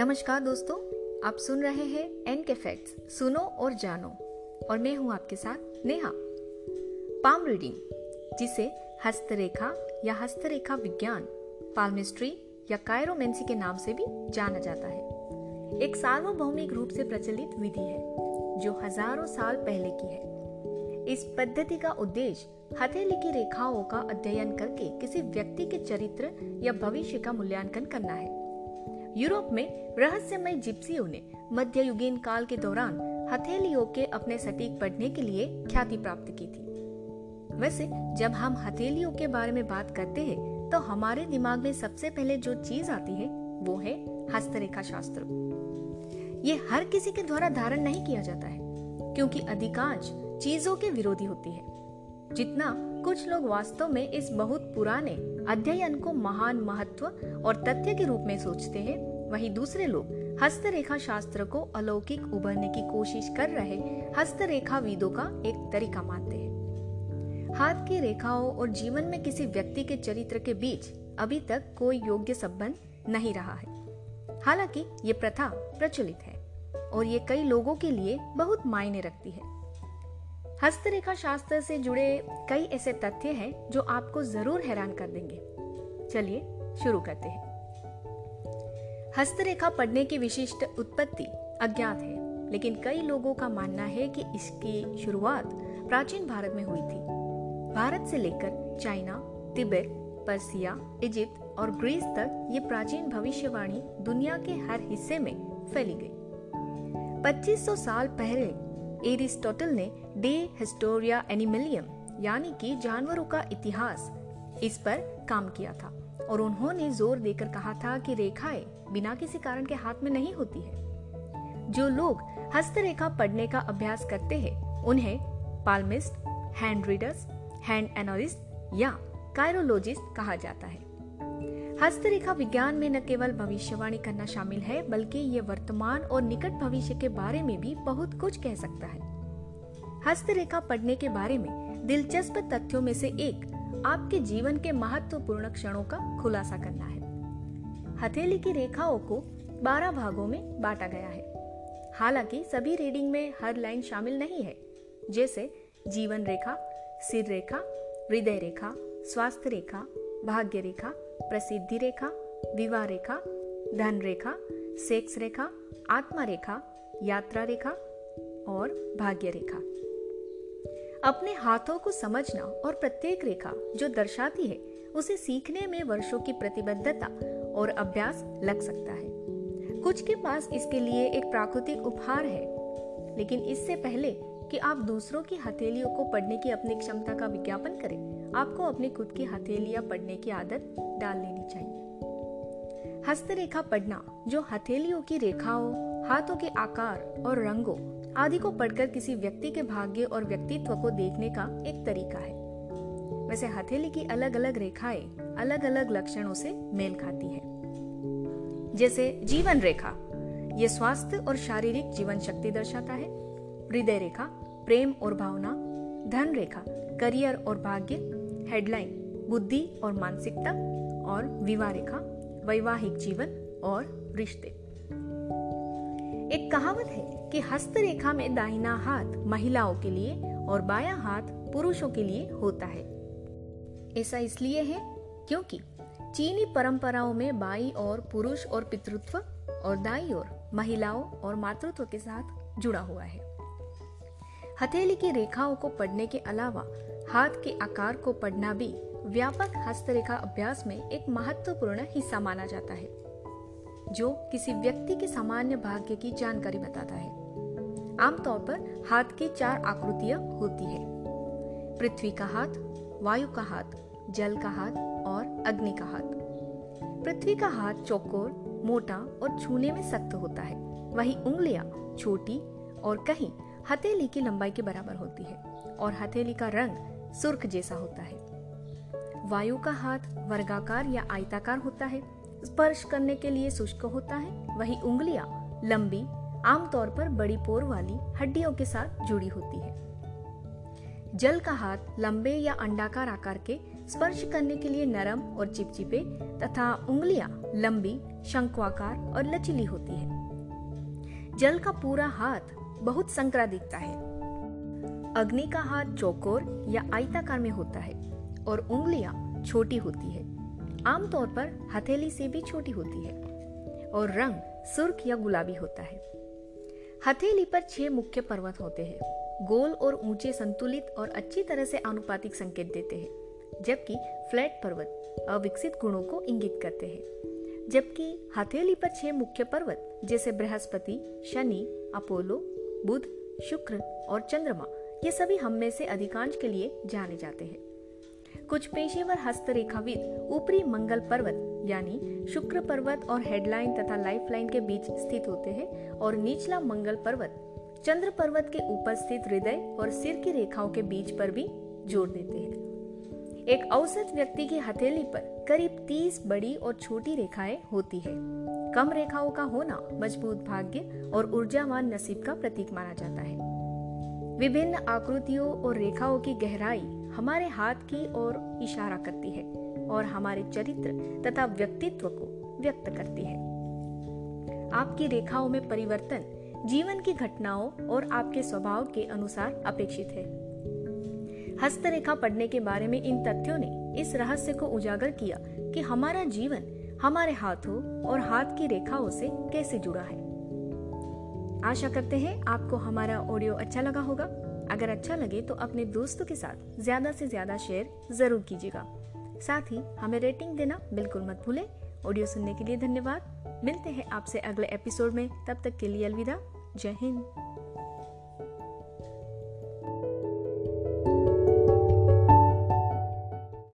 नमस्कार दोस्तों, आप सुन रहे हैं एन के फैक्ट्स सुनो और जानो। और मैं हूँ आपके साथ नेहा। पाम रीडिंग जिसे हस्तरेखा या हस्तरेखा विज्ञान पाल्मिस्ट्री या कायरोमेंसी के नाम से भी जाना जाता है। एक सार्वभौमिक रूप से प्रचलित विधि है, जो हज़ारों साल पहले की है। इस पद्धति का उद्देश्य हथेली की रेखाओं का अध्ययन करके किसी व्यक्ति के चरित्र या भविष्य का मूल्यांकन करना है। यूरोप में रहस्यमय जिप्सियों ने मध्ययुगीन काल के दौरान हथेलियों के अपने सटीक पढ़ने के लिए ख्याति प्राप्त की थी। वैसे, जब हम हथेलियों के बारे में बात करते हैं तो हमारे दिमाग में सबसे पहले जो चीज़ आती है, वो है हस्तरेखा शास्त्र ये हर किसी के द्वारा धारण नहीं किया जाता है, क्योंकि अधिकांश चीज़ों के विरोधी होती है। जितना कुछ लोग वास्तव में इस बहुत पुराने अध्ययन को महान महत्व और तथ्य के रूप में सोचते हैं। वहीं दूसरे लोग हस्तरेखा शास्त्र को अलौकिक उभरने की कोशिश कर रहे हस्तरेखा विदों का एक तरीका मानते हैं। हाथ की रेखाओं और जीवन में किसी व्यक्ति के चरित्र के बीच अभी तक कोई योग्य संबंध नहीं रहा है। हालाँकि ये प्रथा प्रचलित है और ये कई लोगों के लिए बहुत मायने रखती है। हस्तरेखा शास्त्र से जुड़े कई ऐसे तथ्य हैं जो आपको ज़रूर हैरान कर देंगे। चलिए शुरू करते हैं। हस्तरेखा पढ़ने की विशिष्ट उत्पत्ति अज्ञात है, लेकिन कई लोगों का मानना है कि इसकी शुरुआत प्राचीन भारत में हुई थी। भारत से लेकर चाइना, तिब्बत, पर्सिया, इजिप्त और ग्रीस तक ये प्राचीन भविष्यवाणी दुनिया के हर हिस्से में फैली गई। 2500 साल पहले एरिस्टोटल ने डे हिस्टोरिया एनिमलियम, यानी कि जानवरों का इतिहास, इस पर काम किया था। और उन्होंने ज़ोर देकर कहा था कि रेखाएँ बिना किसी कारण के हाथ में नहीं होती है। जो लोग हस्तरेखा पढ़ने का अभ्यास करते हैं, उन्हें palmist, hand readers, hand analyst या कायरोलॉजिस्ट कहा जाता है। हस्तरेखा विज्ञान में न केवल भविष्यवाणी करना शामिल है, बल्कि ये वर्तमान और निकट भविष्य के बारे में भी बहुत कुछ कह सकता है। हस्तरेखा पढ़ने के बारे में दिलचस्प तथ्यों में से एक आपके जीवन के महत्वपूर्ण क्षणों का खुलासा करना है। हथेली की रेखाओं को 12 भागों में बांटा गया है। हालाँकि सभी रीडिंग में हर लाइन शामिल नहीं है, जैसे जीवन रेखा, सिर रेखा, हृदय रेखा, स्वास्थ्य रेखा, भाग्य रेखा प्रसिद्धि रेखा, विवाह रेखा, धन रेखा, सेक्स रेखा, आत्मा रेखा, यात्रा रेखा और भाग्य रेखा। अपने हाथों को समझना और प्रत्येक रेखा जो दर्शाती है, उसे सीखने में वर्षों की प्रतिबद्धता और अभ्यास लग सकता है। कुछ के पास इसके लिए एक प्राकृतिक उपहार है, लेकिन इससे पहले कि आप दूसरों की हथेलियों को पढ़ने की अपनी क्षमता का विज्ञापन करें आपको अपनी खुद की हथेलियाँ पढ़ने की आदत डाल लेनी चाहिए। हस्तरेखा पढ़ना, जो हथेलियों की रेखाओं, हाथों के आकार और रंगों आदि को पढ़कर किसी व्यक्ति के भाग्य और व्यक्तित्व को देखने का एक तरीका है। वैसे हथेली की अलग अलग रेखाएँ अलग अलग लक्षणों से मेल खाती है। जैसे जीवन रेखा, ये स्वास्थ्य और शारीरिक जीवन शक्ति दर्शाता है। हृदय रेखा, प्रेम और भावना। धन रेखा, करियर और भाग्य। हेडलाइन, बुद्धि और मानसिकता और विवाह रेखा वैवाहिक जीवन और रिश्ते। एक कहावत है कि हस्तरेखा में दाहिना हाथ महिलाओं के लिए और बायां हाथ पुरुषों के लिए होता है। ऐसा इसलिए है क्योंकि चीनी परंपराओं में बाई और पुरुष और पितृत्व और दाई और महिलाओं और मातृत्व के साथ जुड़ा हुआ है। हथेली की रेखाओं को पढ़ने के अलावा हाथ के आकार को पढ़ना भी व्यापक हस्तरेखा अभ्यास में एक महत्वपूर्ण हिस्सा माना जाता है, जो किसी व्यक्ति के सामान्य भाग्य की जानकारी बताता है। आमतौर पर हाथ की चार आकृतियाँ होती है। पृथ्वी का हाथ, वायु का हाथ, जल का हाथ और अग्नि का हाथ। पृथ्वी का हाथ चौकोर, मोटा और छूने में सख्त होता है। वही उंगलियाँ छोटी और कहीं हथेली की लंबाई के बराबर होती है और हथेली का रंग सुर्ख जैसा होता है। वायु का हाथ वर्गाकार या आयताकार होता है। स्पर्श करने के लिए शुष्क होता है। वही उंगलियाँ लंबी, आमतौर पर बड़ी पोर वाली हड्डियों के साथ जुड़ी होती है। जल का हाथ लंबे या अंडाकार आकार के स्पर्श करने के लिए नरम और चिपचिपे तथा उंगलियाँ लंबी शंक्वाकार और लचीली होती है। जल का पूरा हाथ बहुत संकरा दिखता है। अग्नि का हाथ चौकोर या आयताकार में होता है और उंगलियाँ छोटी होती है। आमतौर पर हथेली से भी छोटी होती है और रंग सुर्ख या गुलाबी होता है। हथेली पर छह मुख्य पर्वत होते हैं। गोल और ऊँचे संतुलित और अच्छी तरह से आनुपातिक संकेत देते हैं, जबकि फ्लैट पर्वत अविकसित गुणों को इंगित करते हैं। जबकि हथेली पर छह मुख्य पर्वत, जैसे बृहस्पति, शनि, अपोलो बुध, शुक्र और चंद्रमा, ये सभी हम में से अधिकांश के लिए जाने जाते हैं। कुछ पेशेवर हस्तरेखाविद ऊपरी मंगल पर्वत, यानी शुक्र पर्वत और हेडलाइन तथा लाइफलाइन के बीच स्थित होते हैं और निचला मंगल पर्वत, चंद्र पर्वत के ऊपर स्थित हृदय और सिर की रेखाओं के बीच पर भी ज़ोर देते हैं। एक औसत व्यक्ति की हथेली पर करीब 30 बड़ी और छोटी रेखाएँ होती है। कम रेखाओं का होना मज़बूत भाग्य और ऊर्जावान नसीब का प्रतीक माना जाता है। विभिन्न आकृतियों और रेखाओं की गहराई हमारे हाथ की ओर इशारा करती है और हमारे चरित्र तथा व्यक्तित्व को व्यक्त करती है। आपकी रेखाओं में परिवर्तन जीवन की घटनाओं और आपके स्वभाव के अनुसार अपेक्षित है। हस्तरेखा पढ़ने के बारे में इन तथ्यों ने इस रहस्य को उजागर किया कि हमारा जीवन हमारे हाथों और हाथ की रेखाओं से कैसे जुड़ा है। आशा करते हैं आपको हमारा ऑडियो अच्छा लगा होगा। अगर अच्छा लगे तो अपने दोस्तों के साथ ज़्यादा से ज़्यादा शेयर ज़रूर कीजिएगा। साथ ही हमें रेटिंग देना बिल्कुल मत भूलें। ऑडियो सुनने के लिए धन्यवाद। मिलते हैं आपसे अगले एपिसोड में। तब तक के लिए अलविदा। जय हिंद।